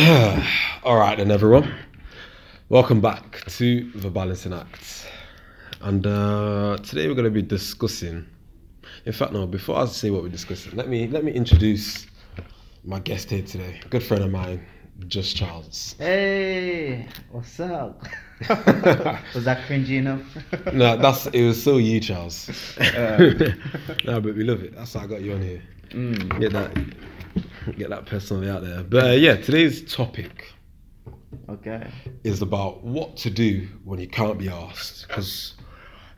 All right, then, everyone. Welcome back to the Balancing Act. And uh, today we're going to be discussing. In fact, no. Before I say what we're discussing, let me let me introduce my guest here today. Good friend of mine, Just Charles. Hey, what's up? Was that cringy enough? no, that's it was so you, Charles. Uh. no, but we love it. That's why I got you on here. Mm. Get that, get that personally out there. But uh, yeah, today's topic Okay. is about what to do when you can't be asked. Because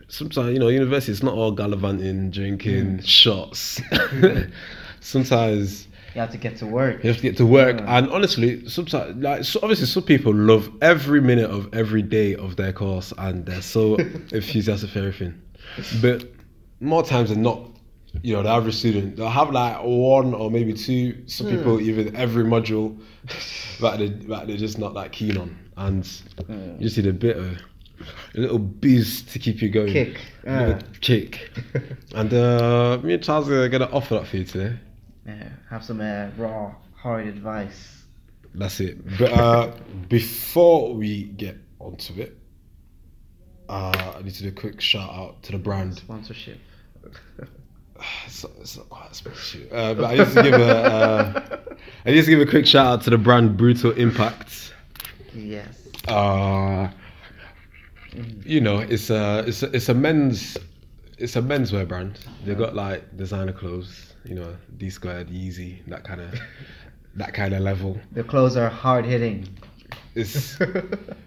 sometimes, you know, university is not all gallivanting, drinking, shots. sometimes You have to get to work. you have to get to work. Yeah. And honestly, sometimes, like, so obviously, some people love every minute of every day of their course and they're so enthusiastic for everything. But more times than not, you know, the average student, they'll have like one or maybe two, some people even every module that, they, that they're just not that keen on. And Yeah. you just need a bit of a little boost to keep you going. Kick. Little kick. And uh, me and Charles are going to offer that for you today. Yeah, have some uh, raw, hard advice. That's it. But uh, before we get onto it, uh, I need to do a quick shout out to the brand. Sponsorship. It's, it's not quite a sponsorship, uh, but I just give a uh, I to give a quick shout out to the brand Brutal Impact. Yes. Uh, you know, it's a it's a, it's a men's it's a menswear brand. They've got like designer clothes, you know, D squared, Yeezy, that kind of that kind of level. The clothes are hard hitting. It's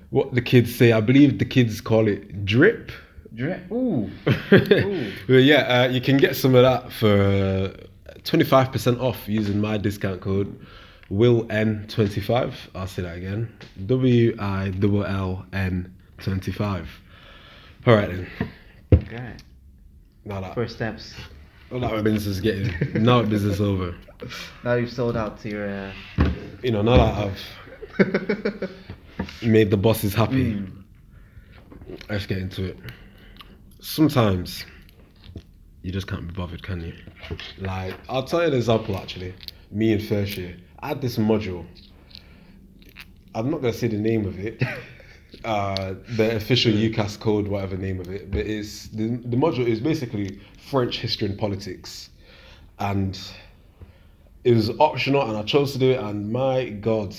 what the kids say. I believe the kids call it drip. Ooh. but yeah, uh, you can get some of that for twenty five percent off using my discount code Will N twenty five. I'll say that again. W I L L N twenty five. All right then. Okay. Now that First steps. now that business is getting now business over. Now you've sold out to your. Uh... You know, now that I've made the bosses happy, Mm. let's get into it. Sometimes you just can't be bothered, can you? Like, I'll tell you an example actually. Me in first year, I had this module. I'm not gonna say the name of it, uh, the official UCAS code, whatever name of it, but it's the, the module is basically French history and politics, and it was optional, and I chose to do it, and my God.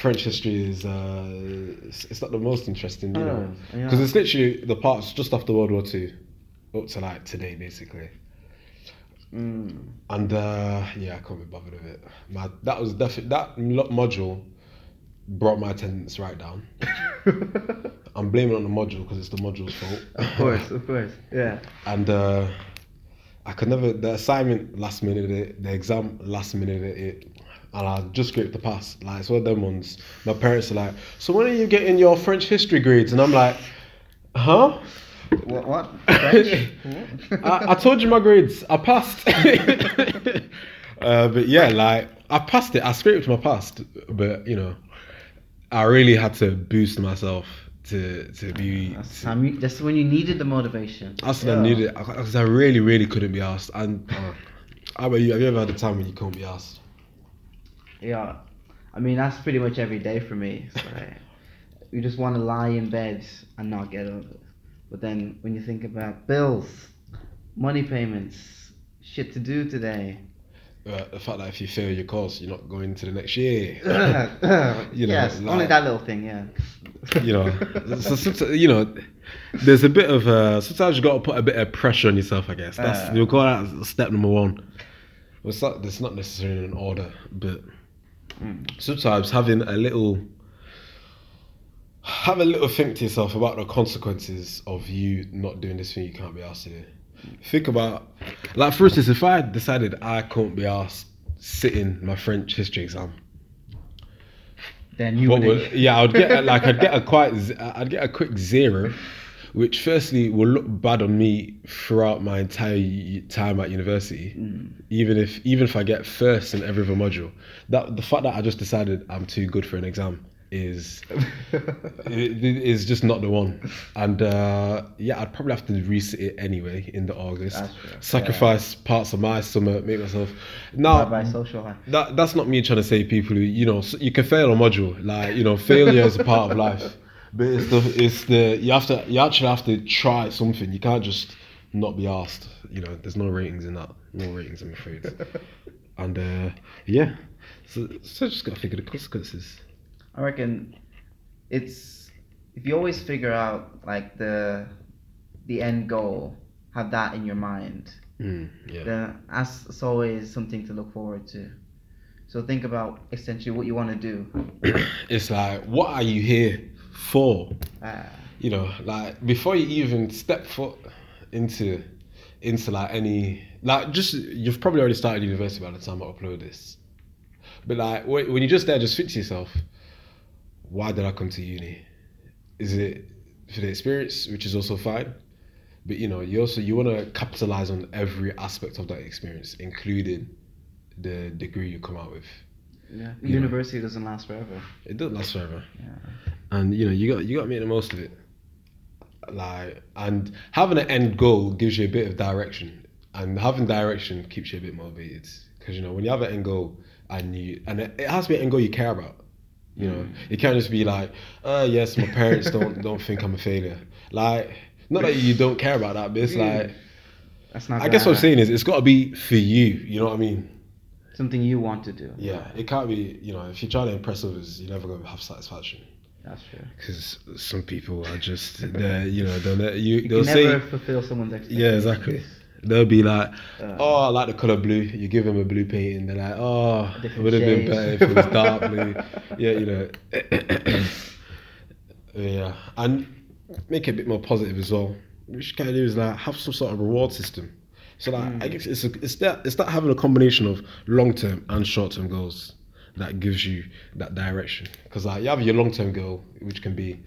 French history is uh, it's, it's not the most interesting, you know, Oh, yeah. because it's literally the parts just after World War Two, up to like today, basically. Mm. And uh, yeah, I can't be bothered with it. My, that was definitely that module brought my attendance right down. I'm blaming on the module because it's the module's fault. of course, of course. Yeah. and uh, I could never the assignment last minute it, the exam last minute it, and I just scraped the pass. Like it's one of them ones. My parents are like, "So when are you getting your French history grades?" And I'm like, "Huh." What? What? French? I, I told you my grades. I passed. uh, but yeah, like I passed it. I scraped my past, but you know, I really had to boost myself to to be. That's, time you, that's when you needed the motivation. That's what I needed because I really, really couldn't be asked. And uh, how about you? Have you ever had a time when you couldn't be asked? Yeah, I mean that's pretty much every day for me. Like, you just want to lie in bed and not get up. But then when you think about bills, money payments, shit to do today. Uh, the fact that if you fail your course, you're not going to the next year. You know, yes, only that little thing. Yeah. you know, so sometimes, you know, there's a bit of uh, sometimes you got to put a bit of pressure on yourself. I guess that's Uh. we'll call that step number one. Well, it's not, it's not necessarily in order, but Mm. sometimes having a little have a little think to yourself about the consequences of you not doing this thing you can't be asked to do. Think about, like, for instance, if I decided I couldn't be asked sitting my French history exam, Then you would. yeah, I'd get a- like I'd get a quite I'd get a quick zero, which firstly will look bad on me throughout my entire time at university. Mm. Even if even if I get first in every other module, that the fact that I just decided I'm too good for an exam is it- is just not the one. And uh, yeah, I'd probably have to reset it anyway in the August. Sacrifice parts of my summer, make myself. Now, bye social life. that that's not me trying to say people who you know you can fail a module like you know failure is a part of life but it's the it's the you have to you actually have to try something. You can't just not be asked you know there's no ratings in that. No ratings i'm afraid. And uh yeah. So, so just gotta figure the consequences. I reckon it's if you always figure out like the the end goal, have that in your mind, mm, yeah. Then that's, that's always something to look forward to. So think about essentially what you want to do. it's like what are you here for Uh, you know, like before you even step foot into into like any like just you've probably already started university by the time I upload this. But like when you're just there, just think to yourself, why did I come to uni? Is it for the experience, which is also fine, but you know you also you want to capitalize on every aspect of that experience, including the degree you come out with. yeah. Yeah. University doesn't last forever. It doesn't last forever. Yeah. And you know you got you got to make the most of it. Like and having an end goal gives you a bit of direction. And having direction keeps you a bit motivated. Because you know when you have an end goal and you and it, it has to be an end goal you care about. You know mm. it can't just be like oh yes my parents don't don't think i'm a failure. Like not that you don't care about that but it's Yeah. like That's not. i guess what i'm saying is it's got to be for you you know what i mean? Something you want to do. yeah it can't be you know if you're trying to impress others you're never going to have satisfaction That's true. because some people are just they're you know they'll you You they'll say never fulfill someone's expectations. yeah exactly. They'll be like Uh, oh I like the color blue. You give them a blue painting they're like oh it would have been better if it was dark blue. Yeah you know. Yeah and make it a bit more positive as well. Which you can do is like have some sort of reward system. So like I Mm. guess it's a, it's that it's that having a combination of long term and short term goals that gives you that direction. Because like you have your long term goal which can be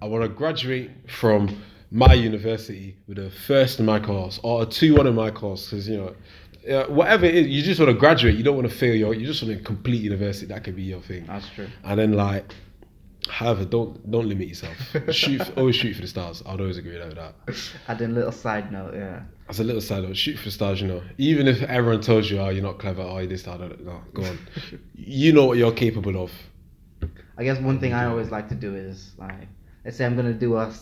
I want to graduate from my university with a first in my course or a two one in my course because you know uh, whatever it is you just want to graduate. You don't want to fail your you just want to complete university. That could be your thing. That's true. and then like however don't don't limit yourself shoot always shoot for the stars I'd always agree with that Add a little side note. Yeah. as a little side note shoot for the stars you know even if everyone tells you oh you're not clever oh you this that, that, no go on you know what you're capable of I guess one thing I always like to do is like, let's say I'm gonna do a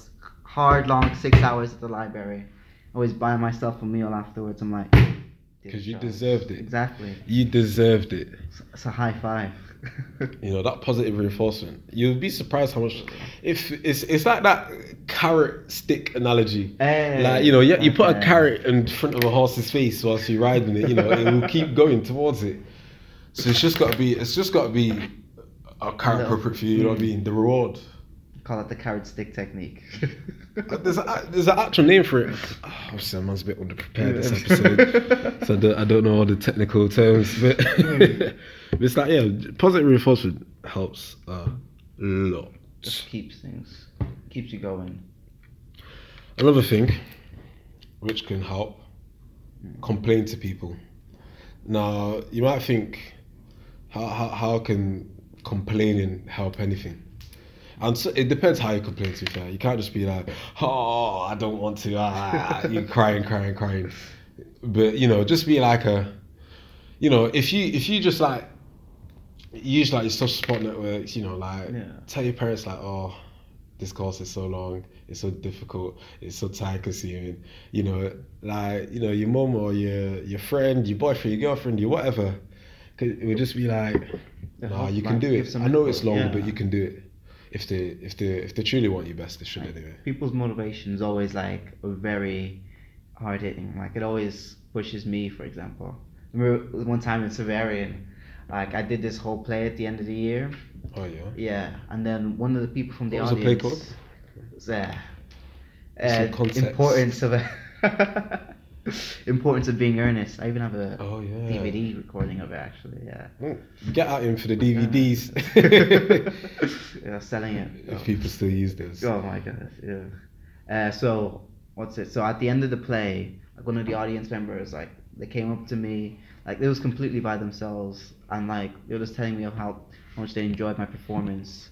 hard, long six hours at the library. I always buy myself a meal afterwards. I'm like, because you deserved it Exactly. you deserved it it's a high five. You know that positive reinforcement. You'll be surprised how much if it's it's like that carrot stick analogy. Hey, like you know you, you put a carrot in front of a horse's face whilst you're riding it you know it will keep going towards it. So it's just got to be it's just got to be a carrot No. appropriate for you you know what I mean? The reward Call it the carrot stick technique. Uh, there's a, there's an actual name for it oh, man's a bit underprepared this episode so I don't, I don't know all the technical terms but, but it's like yeah positive reinforcement helps a lot Just keeps things, keeps you going. Another thing which can help complain to people. Now you might think how how, how can complaining help anything? And so it depends how you complain to be fair. You can't just be like, oh I don't want to ah you crying, crying, crying. But you know, just be like a you know, if you if you just like use like your social support networks, you know, like Yeah. tell your parents like, oh, this course is so long, it's so difficult, it's so time consuming. You know, like you know, your mom or your your friend, your boyfriend, your girlfriend, your whatever, It would just be like, nah, help, you can do it. I know it's long, yeah. but you can do it. If they if they if they truly want you best, they should Like, anyway. People's motivation is always like very hard hitting. Like it always pushes me, for example. I remember one time in Severian, like I did this whole play at the end of the year. Oh yeah. Yeah, and then one of the people from the What was the play audience. was, uh, uh, of importance of being earnest. I even have a Oh yeah. DVD recording of it actually. Yeah. Get out in for the DVDs. yeah, selling it. if people still use those. Oh my god, yeah. Uh, so what's it? So at the end of the play, like one of the audience members, like they came up to me, like they was completely by themselves, and like they were just telling me of how, how much they enjoyed my performance,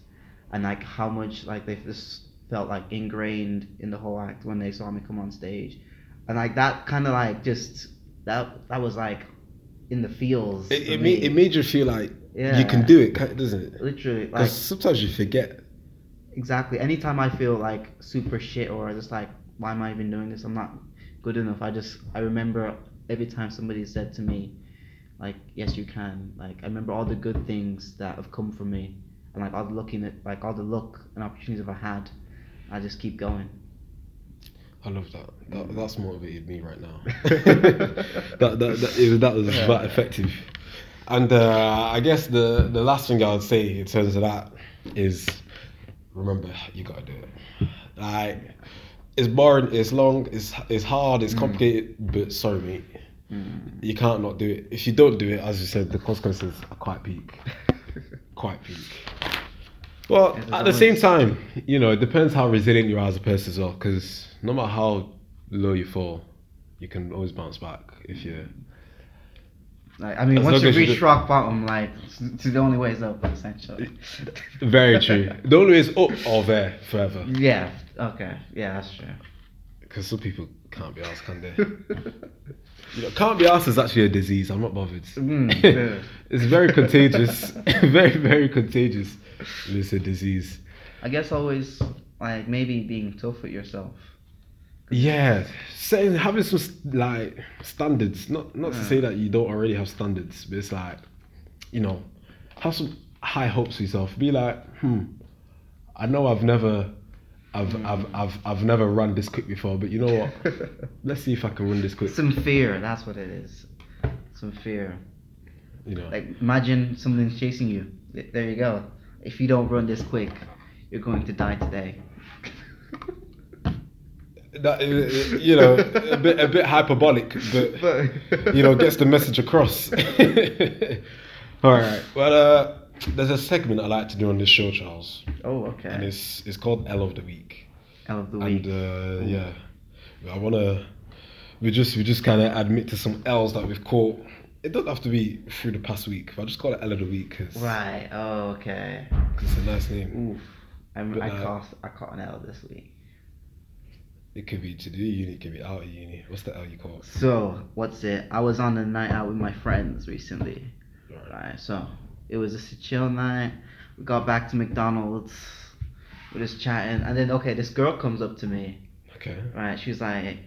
and like how much like they just felt like ingrained in the whole act when they saw me come on stage, and like that kind of like just that that was like in the feels. It, it, made, it made you feel like you can do it, doesn't it? literally like sometimes you forget. exactly. Anytime I feel like super shit or just like why am I even doing this? I'm not good enough. I just I remember every time somebody said to me, like yes you can. Like I remember all the good things that have come from me, and like all the looking at like all the luck and opportunities I've had. I just keep going. I love that. that that's motivated me right now. that, that, that, that was Yeah. that effective. And uh, I guess the, the last thing I would say in terms of that is remember, you gotta do it. Like, it's boring, it's long, it's, it's hard, it's complicated, but sorry, mate. Mm. You can't not do it. If you don't do it, as you said, the consequences are quite peak. quite peak. Well, at the same time, you know, it depends how resilient you are as a person as well. Because no matter how low you fall, you can always bounce back if you. Like I mean, As once you reach rock bottom, like it's the only way is up essentially. Very true. the only way is up or there forever. Yeah. Okay. Yeah, that's true. Because some people can't be asked, can they? You know, can't be asked is actually a disease. I'm not bothered. Mm, yeah. it's very contagious. very, very contagious. It's a disease. I guess always like maybe being tough with yourself. Yeah, saying having some like standards. Not not to say that you don't already have standards, but it's like, you know, have some high hopes for yourself. Be like, hmm, I know I've never, I've I've I've I've never run this quick before, but you know what? Let's see if I can run this quick. Some fear. That's what it is. Some fear. You know, Like imagine something's chasing you. There you go. If you don't run this quick, you're going to die today. that uh, you know, a bit a bit hyperbolic, but you know, gets the message across. All right. Well, uh, there's a segment I like to do on this show, Charles, Oh, okay. and it's it's called L of the Week. L of the week. And uh, yeah, I wanna we just we just kind of admit to some L's that we've caught. It doesn't have to be through the past week, but I just call it L of the week because Right. Oh, okay. it's a nice name. Oof. I'm, But, I uh, caught I caught an L this week. It could be to do uni, it could be out of uni. What's the L you call? So what's it? I was on a night out with my friends recently. Right. Right. So it was just a chill night. We got back to McDonald's. We're just chatting, and then okay, this girl comes up to me. Okay. Right. She was like,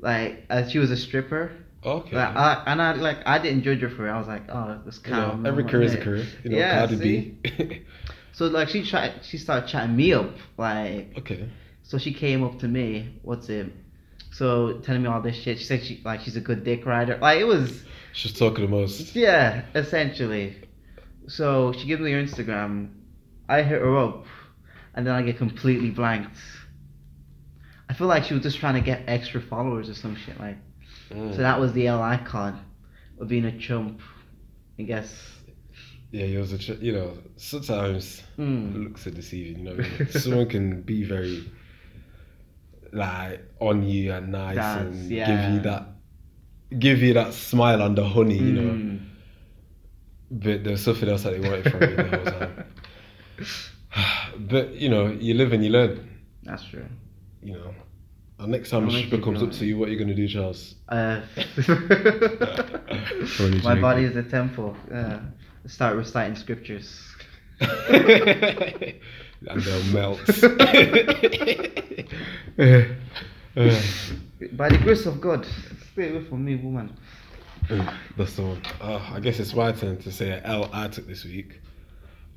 like uh, she was a stripper. Okay. Like, I, and I like I didn't judge her for it. I was like, oh, this you know, calm. every career is a career. You know, Yeah, Cardi B. So like she tried, she started chatting me up. Like okay. so she came up to me. What's it? So telling me all this shit. She said she like she's a good dick rider. Like it was She's talking the most. yeah, essentially. So she gives me her Instagram. I hit her up, and then I get completely blanked. I feel like she was just trying to get extra followers or some shit. Like Mm. so that was the L icon of being a chump. I guess. Yeah, he was a. Ch- you know, sometimes Mm. looks are deceiving. You know, what I mean? someone can be very like on you and nice That's- and yeah. give you that, give you that smile under honey. You know, But there's something else that they wanted from you the whole time. but you know, you live and you learn. That's true. You know, and next time I'll a stripper comes up to you, what are you gonna do, Charles? Uh, my joking. body is a temple. Uh, start reciting scriptures. and they'll melt. Uh, By the grace of God, stay away from me, woman. That's the one. Uh, I guess it's my turn to say a L I took this week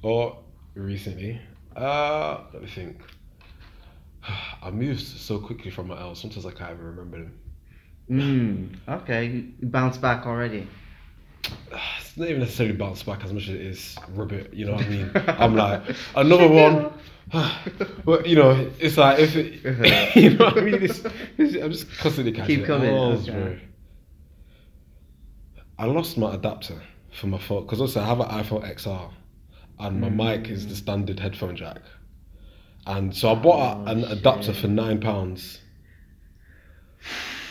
or recently. Uh, let me think. I moved so quickly from my L. Sometimes I can't even remember them. Mm, okay, you bounce back already. It's not even necessarily bounce back as much as it is rub it. You know what I mean? I'm like another one. but you know, it's like if it, you know what I mean. It's, it's, I'm just constantly catching Keep coming, Oh, okay. I lost my adapter for my phone because also I have an iPhone XR, and my hmm. mic is the standard headphone jack, and so I bought Oh, an adapter for nine pounds.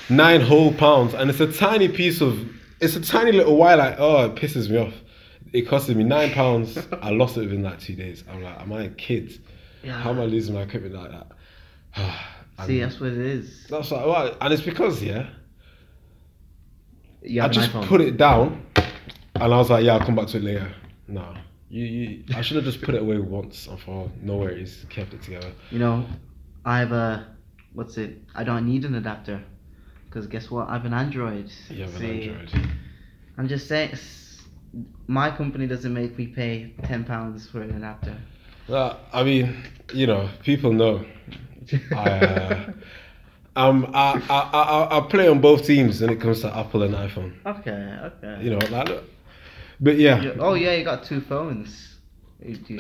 Nine whole pounds, and it's a tiny piece of. It's a tiny little wire. Like, oh, it pisses me off. it costed me nine pounds. I lost it within like two days. I'm like, am I a kid? Yeah. How am I losing my equipment like that? See, that's what it is. that's like, well, and it's because yeah, I just put it down, and I was like, yeah, I'll come back to it later. No, you, you I should have just put it away once and for all. No worries, kept it together. You know, I have a what's it? I don't need an adapter because guess what? I have an Android. You have an Android. I'm just saying, my company doesn't make me pay ten pounds for an adapter. Uh, I mean, you know, people know. I, uh, um, I, I, I, I play on both teams when it comes to Apple and iPhone. Okay, okay. You know, like, look. but yeah. You- oh yeah, you got two phones. You, you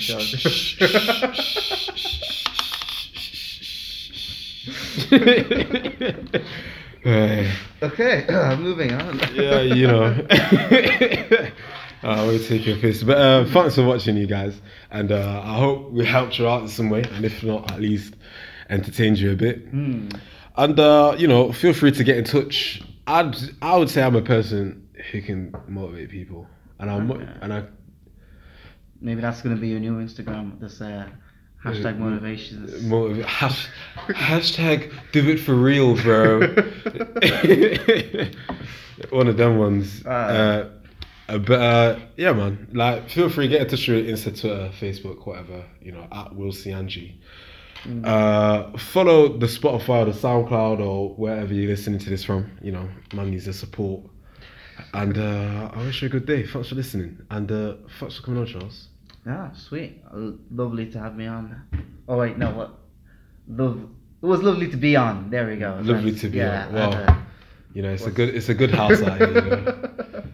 Hey, okay, moving on. yeah, you know. I will take your piss. But uh, thanks for watching, you guys. And uh, I hope we helped you out in some way. And if not, at least entertained you a bit. Hmm. And uh, you know, feel free to get in touch. I'd I would say I'm a person who can motivate people, and I'm Okay. and I Maybe that's gonna be your new Instagram. This uh, hashtag motivations. motivate hash, hashtag do it for real, bro. One of them ones. Uh, uh, but uh, yeah, man. Like, feel free to get in touch with Insta, Twitter, Facebook, whatever. You know, at Will C Angie. Mm. Uh, follow the Spotify or the SoundCloud or wherever you're listening to this from. You know, man needs the support. And uh, I wish you a good day. Thanks for listening. And uh, thanks for coming on, Charles. Yeah, sweet. Lovely to have me on. Oh wait, no, what? Love. It was lovely to be on. There we go. Lovely That's- to be yeah, on. Wow. uh, You know, it's a good it's a good house out here. You know?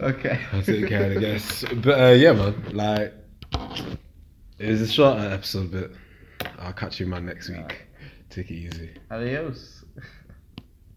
okay. I'll take care, I guess. But uh, yeah, man. Like, it was a short episode, but I'll catch you, man, next week. Take it easy. Adios.